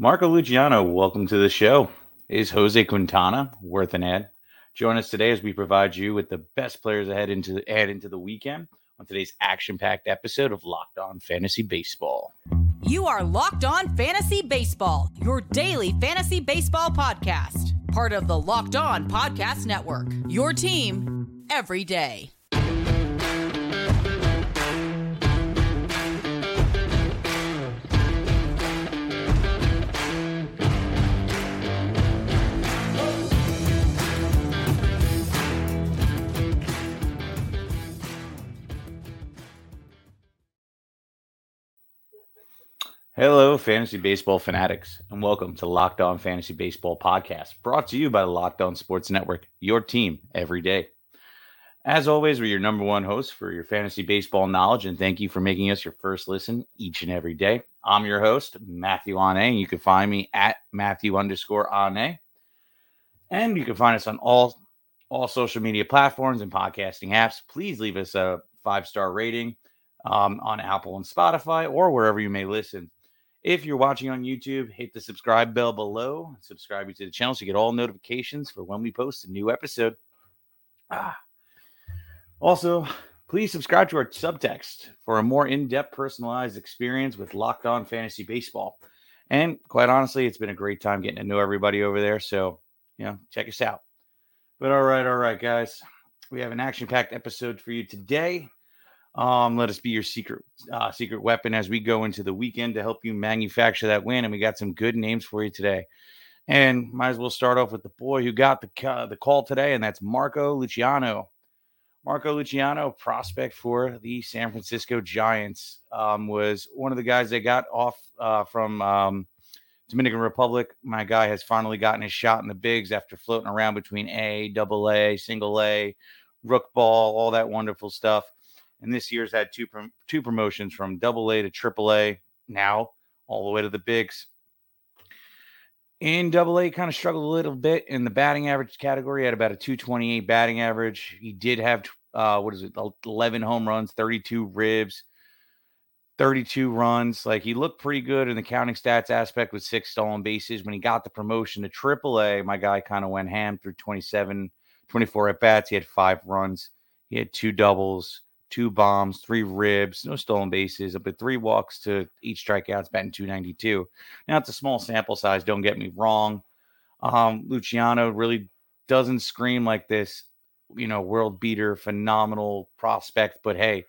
Marco Luciano, welcome to the show. Is Jose Quintana worth an ad? Join us today as we provide you with the best players ahead into the ahead into the weekend on today's action-packed episode of Locked On Fantasy Baseball. You are Locked On Fantasy Baseball, your daily fantasy baseball podcast. Part of the Locked On Podcast Network. Your team every day. Hello, fantasy baseball fanatics, and welcome to Locked On Fantasy Baseball Podcast, brought to you by the Locked On Sports Network, your team every day. As always, we're your number one host for your fantasy baseball knowledge, and thank you for making us your first listen each and every day. I'm your host, Matthew Ane, and you can find me at Matthew underscore Ane. And you can find us on all all social media platforms and podcasting apps. Please leave us a five star rating um, on Apple and Spotify or wherever you may listen. If you're watching on YouTube, hit the subscribe bell below. Subscribe to the channel so you get all notifications for when we post a new episode. Ah. Also, please subscribe to our subtext for a more in-depth personalized experience with Locked On Fantasy Baseball. And quite honestly, it's been a great time getting to know everybody over there. So, you know, check us out. But all right, all right, guys. We have an action-packed episode for you today. Um, let us be your secret uh, secret weapon as we go into the weekend to help you manufacture that win. And we got some good names for you today. And might as well start off with the boy who got the uh, the call today, and that's Marco Luciano. Marco Luciano, prospect for the San Francisco Giants, um, was one of the guys they got off uh, from um, Dominican Republic. My guy has finally gotten his shot in the bigs after floating around between A, double A, single A, rook ball, all that wonderful stuff and this year's had two two promotions from Double A to Triple A. Now all the way to the bigs. In Double A, kind of struggled a little bit in the batting average category. Had about a 228 batting average. He did have uh, what is it, 11 home runs, 32 ribs, 32 runs. Like he looked pretty good in the counting stats aspect with six stolen bases. When he got the promotion to Triple A, my guy kind of went ham through 27, 24 at bats. He had five runs. He had two doubles two bombs, three ribs, no stolen bases, but three walks to each strikeouts, batting 292. Now it's a small sample size, don't get me wrong. Um, Luciano really doesn't scream like this, you know, world beater, phenomenal prospect. But hey,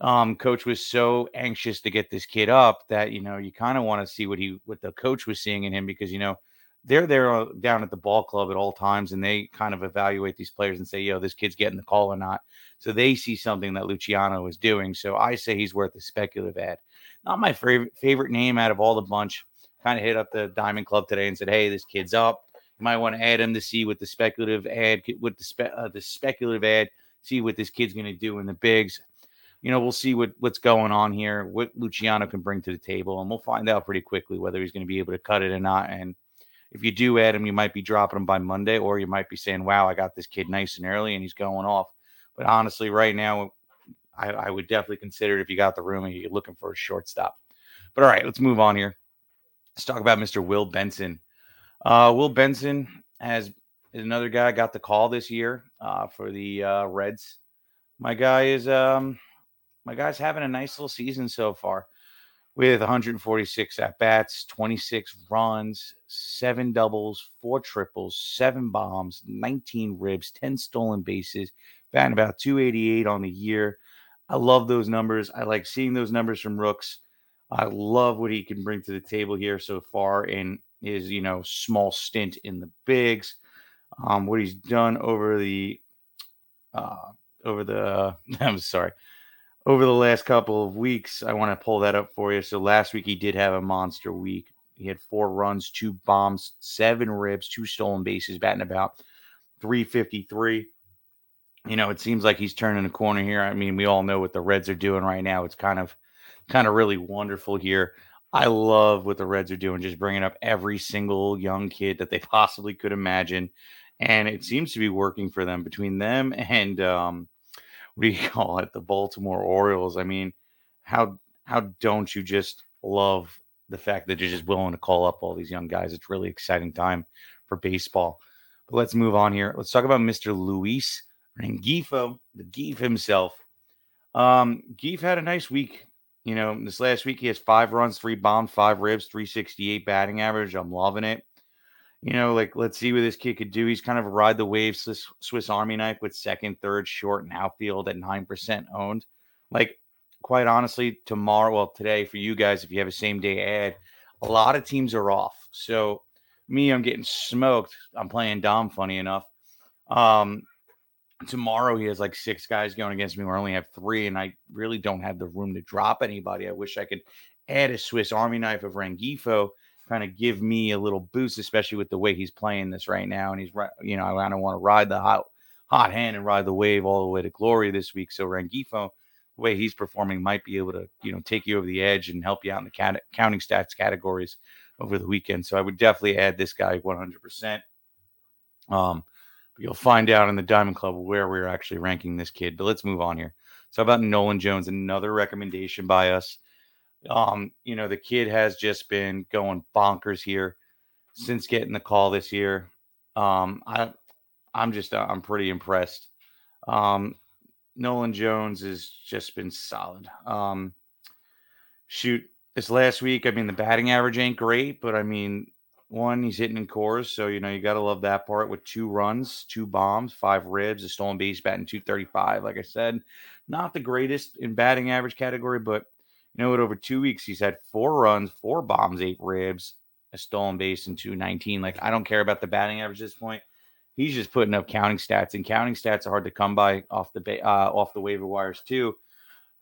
um, coach was so anxious to get this kid up that you know you kind of want to see what he what the coach was seeing in him because you know they're there uh, down at the ball club at all times and they kind of evaluate these players and say, yo, this kid's getting the call or not. So they see something that Luciano is doing. So I say he's worth a speculative ad. Not my favorite favorite name out of all the bunch. Kind of hit up the Diamond Club today and said, hey, this kid's up. You might want to add him to see what the speculative ad, with the spe- uh, the speculative ad, see what this kid's going to do in the bigs. You know, we'll see what what's going on here, what Luciano can bring to the table, and we'll find out pretty quickly whether he's going to be able to cut it or not. And if you do add him, you might be dropping him by Monday, or you might be saying, "Wow, I got this kid nice and early, and he's going off." But honestly, right now, I, I would definitely consider it if you got the room and you're looking for a shortstop. But all right, let's move on here. Let's talk about Mr. Will Benson. Uh, Will Benson has is another guy got the call this year uh, for the uh, Reds. My guy is um, my guy's having a nice little season so far with 146 at bats, 26 runs, seven doubles, four triples, seven bombs, 19 ribs, 10 stolen bases, batting about 288 on the year. I love those numbers. I like seeing those numbers from Rooks. I love what he can bring to the table here so far in his, you know, small stint in the bigs. Um, what he's done over the uh over the I'm sorry, over the last couple of weeks. I want to pull that up for you. So last week he did have a monster week. He had four runs, two bombs, seven ribs, two stolen bases, batting about 353. You know, it seems like he's turning a corner here. I mean, we all know what the Reds are doing right now. It's kind of kind of really wonderful here. I love what the Reds are doing, just bringing up every single young kid that they possibly could imagine. And it seems to be working for them between them and um, what do you call it? The Baltimore Orioles. I mean, how how don't you just love the fact that you're just willing to call up all these young guys. It's really exciting time for baseball. But let's move on here. Let's talk about Mr. Luis Rengifo, the Geef himself. Um, Geef had a nice week. You know, this last week he has five runs, three bombs, five ribs, 368 batting average. I'm loving it. You know, like let's see what this kid could do. He's kind of ride the wave Swiss, Swiss Army knife with second, third, short, and outfield at 9% owned. Like, quite honestly, tomorrow, well, today for you guys, if you have a same day ad, a lot of teams are off. So, me, I'm getting smoked. I'm playing Dom, funny enough. Um, tomorrow he has like six guys going against me I only have three, and I really don't have the room to drop anybody. I wish I could add a Swiss Army knife of Rengifo, kind of give me a little boost, especially with the way he's playing this right now. And he's right, you know, I don't want to ride the hot hot hand and ride the wave all the way to glory this week. So Rengifo, the way he's performing, might be able to, you know, take you over the edge and help you out in the cat- counting stats categories over the weekend. So I would definitely add this guy 100%. Um, You'll find out in the Diamond Club where we're actually ranking this kid. But let's move on here. So about Nolan Jones, another recommendation by us. Um, you know, the kid has just been going bonkers here since getting the call this year. Um, I I'm just uh, I'm pretty impressed. Um, Nolan Jones has just been solid. Um, shoot, this last week, I mean, the batting average ain't great, but I mean, one, he's hitting in Coors, so you know you got to love that part. With two runs, two bombs, five ribs, a stolen base, batting 235. Like I said, not the greatest in batting average category, but you know what? Over two weeks, he's had four runs, four bombs, eight ribs, a stolen base, and 219. Like I don't care about the batting average at this point. He's just putting up counting stats, and counting stats are hard to come by off the ba- uh, off the waiver wires too.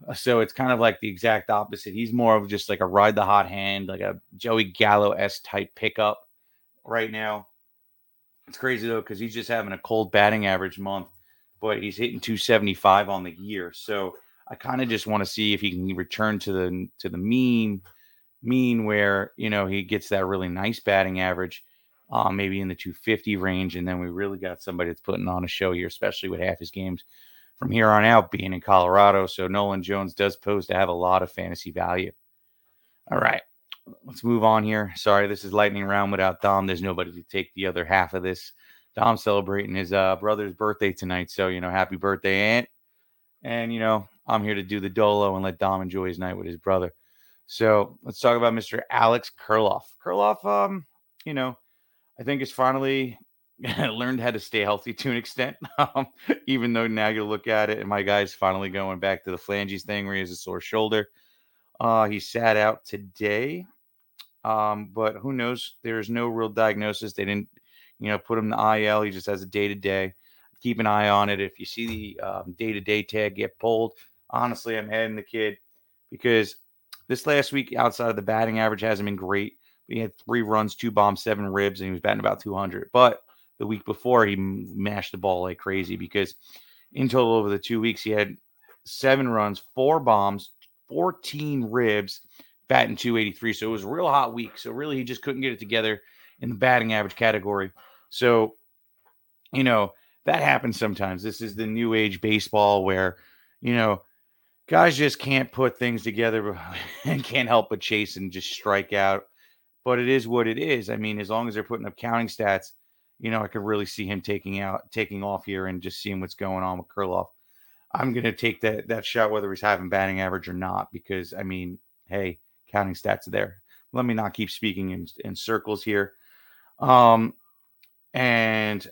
Uh, so it's kind of like the exact opposite. He's more of just like a ride the hot hand, like a Joey Gallo s type pickup right now. It's crazy though because he's just having a cold batting average month, but he's hitting 275 on the year. So I kind of just want to see if he can return to the to the mean mean where you know he gets that really nice batting average, um, maybe in the 250 range, and then we really got somebody that's putting on a show here, especially with half his games from here on out being in Colorado. So Nolan Jones does pose to have a lot of fantasy value. All right, let's move on here. Sorry, this is lightning round without Dom. There's nobody to take the other half of this. Dom's celebrating his uh, brother's birthday tonight. So, you know, happy birthday, Aunt. And, you know, I'm here to do the dolo and let Dom enjoy his night with his brother. So let's talk about Mr. Alex Kirilloff. Kirilloff, um, you know, I think has finally learned how to stay healthy to an extent. Um, even though now you look at it, and my guy's finally going back to the phalanges thing where he has a sore shoulder. Uh, he sat out today, um, but who knows? There's no real diagnosis. They didn't, you know, put him in the IL. He just has a day to day. Keep an eye on it. If you see the day to day tag get pulled, honestly, I'm heading the kid because this last week, outside of the batting average, hasn't been great. He had three runs, two bombs, seven ribs, and he was batting about 200. But the week before, he mashed the ball like crazy because in total over the two weeks, he had seven runs, four bombs, 14 ribs, batting 283. So it was a real hot week. So really, he just couldn't get it together in the batting average category. So, you know, that happens sometimes. This is the new age baseball where, you know, guys just can't put things together and can't help but chase and just strike out. But it is what it is. I mean, as long as they're putting up counting stats, you know, I could really see him taking out, taking off here and just seeing what's going on with Kirilloff. I'm going to take that that shot whether he's having batting average or not because I mean, hey, counting stats are there. Let me not keep speaking in, in circles here. Um, and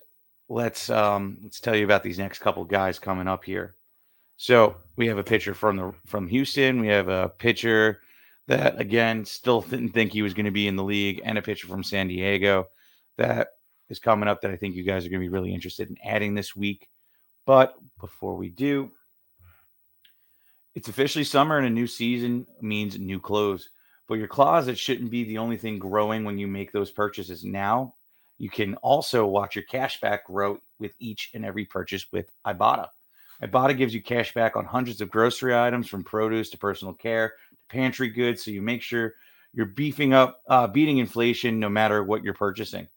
let's um let's tell you about these next couple guys coming up here. So we have a pitcher from the from Houston. We have a pitcher that again still didn't think he was going to be in the league, and a pitcher from San Diego that is coming up that I think you guys are going to be really interested in adding this week. But before we do, it's officially summer and a new season means new clothes. But your closet shouldn't be the only thing growing when you make those purchases. Now you can also watch your cash back grow with each and every purchase with Ibotta. Ibotta gives you cash back on hundreds of grocery items from produce to personal care to pantry goods. So you make sure you're beefing up, uh, beating inflation no matter what you're purchasing.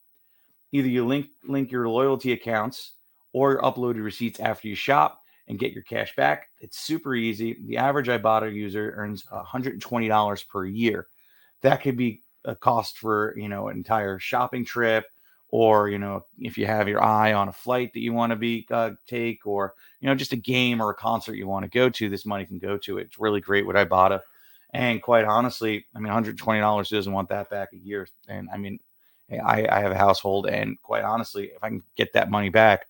Either you link link your loyalty accounts or upload your receipts after you shop and get your cash back. It's super easy. The average Ibotta user earns $120 per year. that could be a cost for you know an entire shopping trip or you know if you have your eye on a flight that you want to be uh, take or you know just a game or a concert you want to go to this money can go to it. It's really great what ibotta and quite honestly i mean $120 doesn't want that back a year and i mean I, I have a household and quite honestly if i can get that money back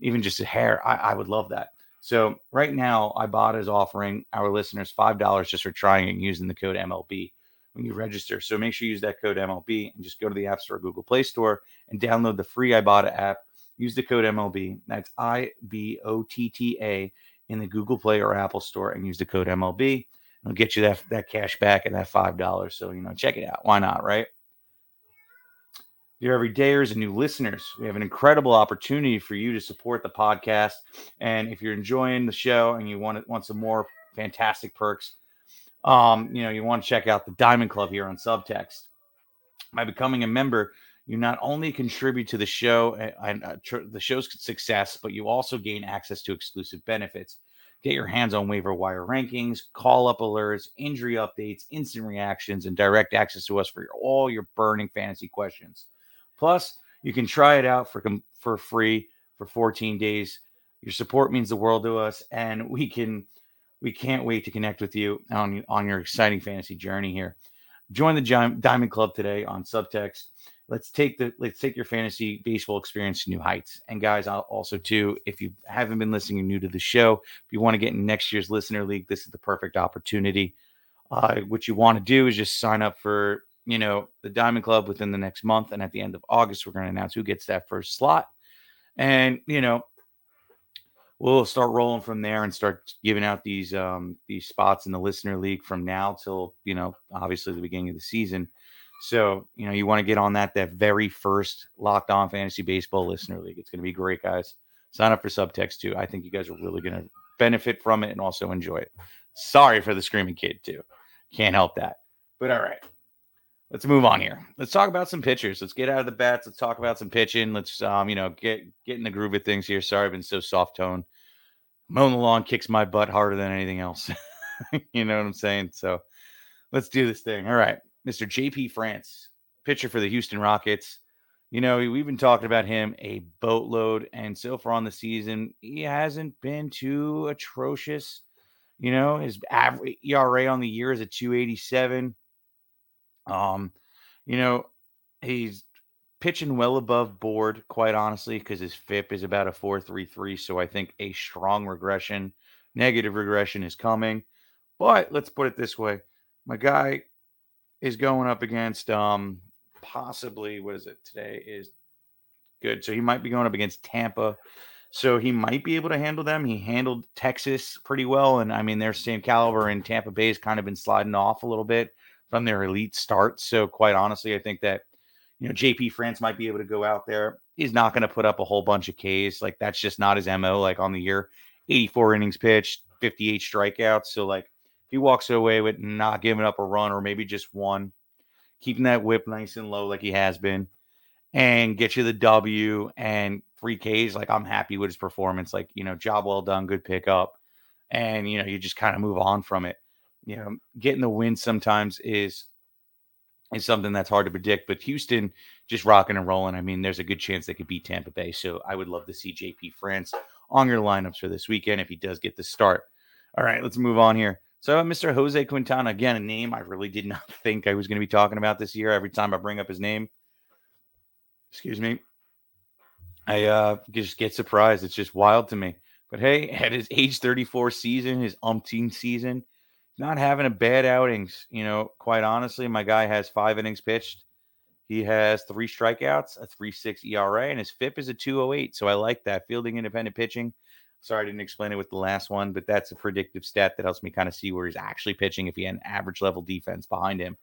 even just a hair i, I would love that. So right now ibotta is offering our listeners $5 just for trying and using the code mlb when you register. So make sure you use that code MLB and just go to the App Store, Google Play Store, and download the free Ibotta app. Use the code MLB. That's I B O T T A in the Google Play or Apple Store, and use the code MLB. It'll get you that that cash back and that five dollars. So you know, check it out. Why not, right? Dear everydayers and new listeners, we have an incredible opportunity for you to support the podcast. And if you're enjoying the show and you want want some more fantastic perks, um, you know, you want to check out the Diamond Club here on Subtext. By becoming a member, you not only contribute to the show and uh, tr- the show's success, but you also gain access to exclusive benefits. Get your hands on waiver wire rankings, call up alerts, injury updates, instant reactions, and direct access to us for your, all your burning fantasy questions. Plus, you can try it out for for free for 14 days. Your support means the world to us, and we can we can't wait to connect with you on, on your exciting fantasy journey here. Join the Diamond Club today on Subtext. Let's take the let's take your fantasy baseball experience to new heights. And guys, I'll also too, if you haven't been listening, you're new to the show, if you want to get in next year's listener league, this is the perfect opportunity. Uh, what you want to do is just sign up for you know the Diamond Club within the next month, and at the end of August, we're going to announce who gets that first slot. And you know, we'll start rolling from there and start giving out these um these spots in the listener league from now till you know obviously the beginning of the season. So you know you want to get on that that very first locked on fantasy baseball listener league. It's going to be great guys. Sign up for subtext too. I think you guys are really going to benefit from it and also enjoy it. Sorry for the screaming kid too. Can't help that. But all right let's move on here. Let's talk about some pitchers. Let's get out of the bats. Let's talk about some pitching. Let's um, you know, get get in the groove of things here. Sorry, I've been so soft tone. Mowing the lawn kicks my butt harder than anything else. you know what I'm saying? So let's do this thing. All right. Mr. JP France, pitcher for the Houston Rockets. You know, we've been talking about him a boatload, and so far on the season, he hasn't been too atrocious. You know, his average ERA on the year is a 287. Um, you know, he's pitching well above board, quite honestly, because his FIP is about a 433. So I think a strong regression, negative regression is coming. But let's put it this way my guy is going up against um possibly what is it today is good. So he might be going up against Tampa. So he might be able to handle them. He handled Texas pretty well. And I mean, their same caliber and Tampa Bay has kind of been sliding off a little bit from their elite start. So quite honestly, I think that you know JP France might be able to go out there. He's not going to put up a whole bunch of Ks. Like that's just not his mo. Like on the year, 84 innings pitched, 58 strikeouts. So like if he walks away with not giving up a run or maybe just one, keeping that whip nice and low like he has been, and get you the W and three Ks. Like I'm happy with his performance. Like you know, job well done, good pickup, and you know you just kind of move on from it you know, getting the win sometimes is is something that's hard to predict. But Houston just rocking and rolling. I mean, there's a good chance they could beat Tampa Bay. So I would love to see JP France on your lineups for this weekend if he does get the start. All right, let's move on here. So Mr. Jose Quintana, again, a name I really did not think I was going to be talking about this year. Every time I bring up his name, excuse me, I uh, just get surprised. It's just wild to me. But hey, at his age 34 season, his umpteen season, not having a bad outings. You know, quite honestly, my guy has five innings pitched. He has three strikeouts, a 3.6 ERA, and his FIP is a 208. So I like that. Fielding independent pitching. Sorry, I didn't explain it with the last one, but that's a predictive stat that helps me kind of see where he's actually pitching if he had an average level defense behind him.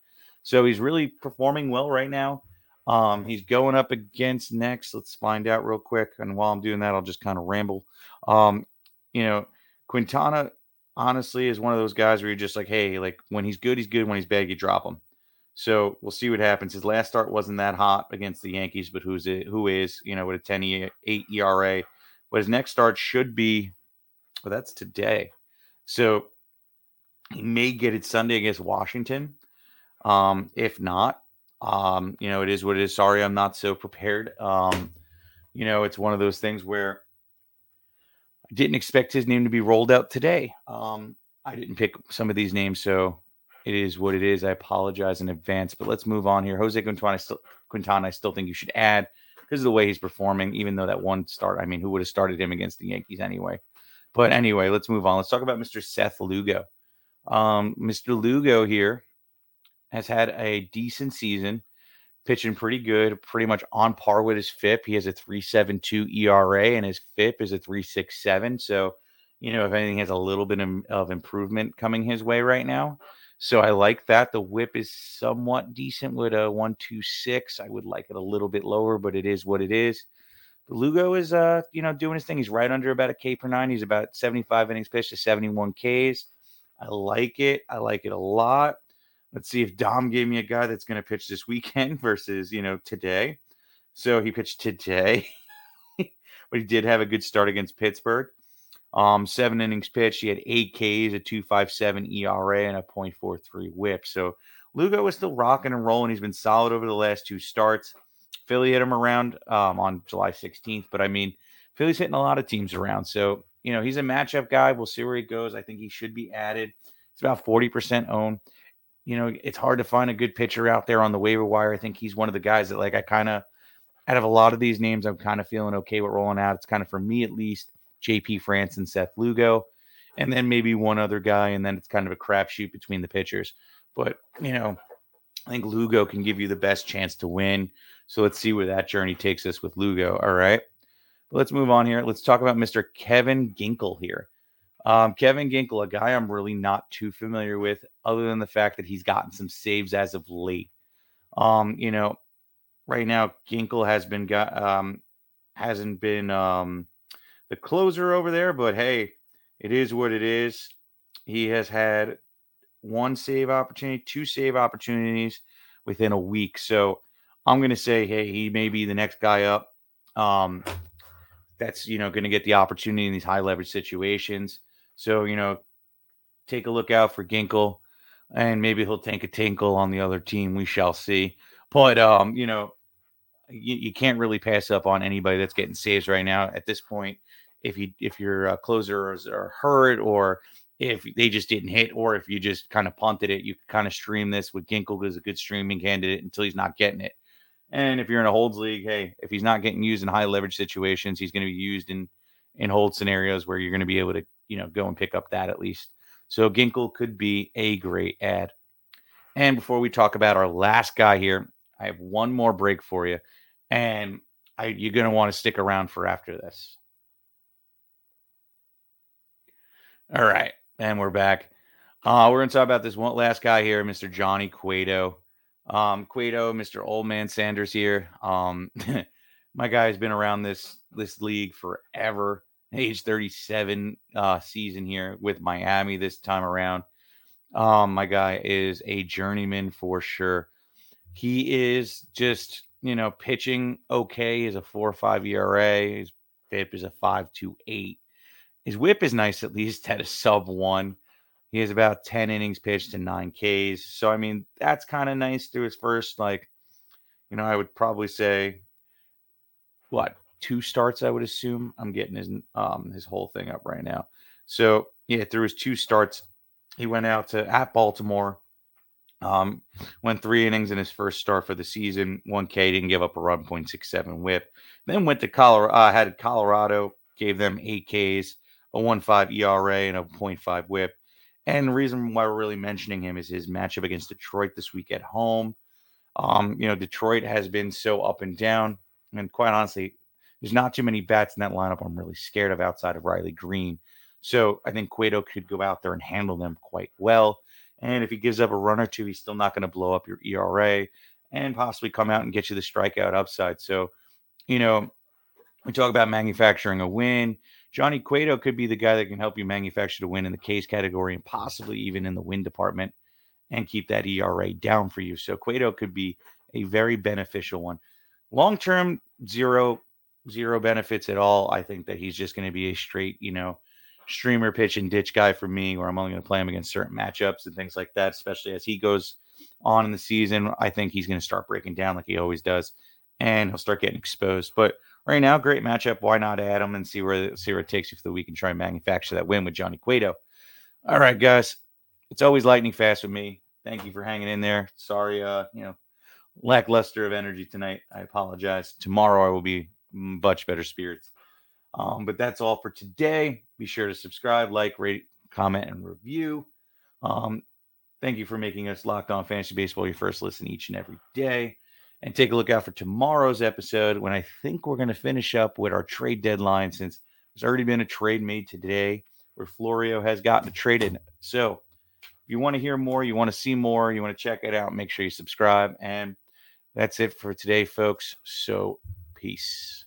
So he's really performing well right now. Um, he's going up against next. Let's find out real quick. And while I'm doing that, I'll just kind of ramble. Um, you know, Quintana honestly is one of those guys where you're just like, hey, like when he's good, he's good. When he's bad, you drop him. So we'll see what happens. His last start wasn't that hot against the Yankees, but who's it? Who is you know with a 10 8 ERA? But his next start should be, well, that's today. So he may get it Sunday against Washington. Um, if not, um, you know, it is what it is. Sorry, I'm not so prepared. Um, you know, it's one of those things where I didn't expect his name to be rolled out today. Um, I didn't pick some of these names, so it is what it is. I apologize in advance, but let's move on here. Jose Quintana, still, Quintana I still think you should add because of the way he's performing, even though that one start, I mean, who would have started him against the Yankees anyway? But anyway, let's move on. Let's talk about Mr. Seth Lugo. Um, Mr. Lugo here has had a decent season, pitching pretty good, pretty much on par with his FIP. He has a 3.72 ERA and his FIP is a 3.67. So, you know, if anything, has a little bit of improvement coming his way right now. So I like that. The whip is somewhat decent with a 126. I would like it a little bit lower, but it is what it is. Lugo is uh, you know, doing his thing. He's right under about a K per nine. He's about 75 innings pitched to 71 Ks. I like it. I like it a lot. Let's see if Dom gave me a guy that's going to pitch this weekend versus, you know, today. So he pitched today, but he did have a good start against Pittsburgh. Um, seven innings pitched. He had eight Ks, a 2.57 ERA, and a 0.43 whip. So Lugo was still rocking and rolling. He's been solid over the last two starts. Philly hit him around um, on July 16th, but I mean, Philly's hitting a lot of teams around. So, you know, he's a matchup guy. We'll see where he goes. I think he should be added. It's about 40% owned. You know, it's hard to find a good pitcher out there on the waiver wire. I think he's one of the guys that, like, I kind of, out of a lot of these names, I'm kind of feeling okay with rolling out. It's kind of, for me at least, JP France and Seth Lugo, and then maybe one other guy, and then it's kind of a crapshoot between the pitchers. But you know, I think Lugo can give you the best chance to win. So let's see where that journey takes us with Lugo. All right. let's move on here. Let's talk about Mr. Kevin Ginkel here. Um, Kevin Ginkel, a guy I'm really not too familiar with, other than the fact that he's gotten some saves as of late. Um, you know, right now Ginkel has been got um hasn't been um the closer over there, but hey, it is what it is. He has had one save opportunity, two save opportunities within a week. So I'm going to say, hey, he may be the next guy up. Um, that's you know going to get the opportunity in these high leverage situations. So you know, take a look out for Ginkel, and maybe he'll take a tinkle on the other team. We shall see. But um, you know, you, you can't really pass up on anybody that's getting saves right now at this point if you if your uh, closers are hurt or if they just didn't hit or if you just kind of punted it, you kind of stream this with Ginkel as a good streaming candidate until he's not getting it. And if you're in a holds league, hey, if he's not getting used in high leverage situations, he's going to be used in in hold scenarios where you're going to be able to, you know, go and pick up that at least. So Ginkel could be a great ad. And before we talk about our last guy here, I have one more break for you, and I, you're going to want to stick around for after this. All right, and we're back. Uh, we're going to talk about this one last guy here, Mr. Johnny Cueto. Um, Cueto, Mr. Old Man Sanders here. Um, my guy's been around this this league forever. Age 37 uh, season here with Miami this time around. Um, my guy is a journeyman for sure. He is just, you know, pitching okay. He's a four or five ERA. His FIP is a five two eight. His whip is nice, at least at a sub one. He has about 10 innings pitched and nine Ks. So, I mean, that's kind of nice through his first, like, you know, I would probably say, what, two starts, I would assume. I'm getting his um his whole thing up right now. So, yeah, through his two starts, he went out to at Baltimore, um, went three innings in his first start for the season, 1K, didn't give up a run, 0.67 whip. Then went to Colorado, uh, had Colorado, gave them eight Ks a 1.5 ERA and a 0.5 WHIP. And the reason why we're really mentioning him is his matchup against Detroit this week at home. Um, you know, Detroit has been so up and down, and quite honestly, there's not too many bats in that lineup. I'm really scared of outside of Riley Greene. So I think Cueto could go out there and handle them quite well. And if he gives up a run or two, he's still not going to blow up your ERA and possibly come out and get you the strikeout upside. So, you know, we talk about manufacturing a win. Johnny Cueto could be the guy that can help you manufacture the win in the case category and possibly even in the win department and keep that ERA down for you. So Cueto could be a very beneficial one. Long term, zero zero benefits at all. I think that he's just going to be a straight, you know, streamer pitch and ditch guy for me, where I'm only going to play him against certain matchups and things like that, especially as he goes on in the season, I think he's going to start breaking down like he always does, and he'll start getting exposed. But right now, great matchup. Why not add him and see where see where it takes you for the week and try and manufacture that win with Johnny Cueto? All right, guys, it's always lightning fast with me. Thank you for hanging in there. Sorry, uh, you know, lackluster of energy tonight. I apologize. Tomorrow I will be much better spirits. Um, but that's all for today. Be sure to subscribe, like, rate, comment, and review. Um, thank you for making us Locked On Fantasy Baseball your first listen each and every day. And take a look out for tomorrow's episode when I think we're going to finish up with our trade deadline since there's already been a trade made today where Florio has gotten a trade in. So if you want to hear more, you want to see more, you want to check it out, make sure you subscribe. And that's it for today, folks. So peace.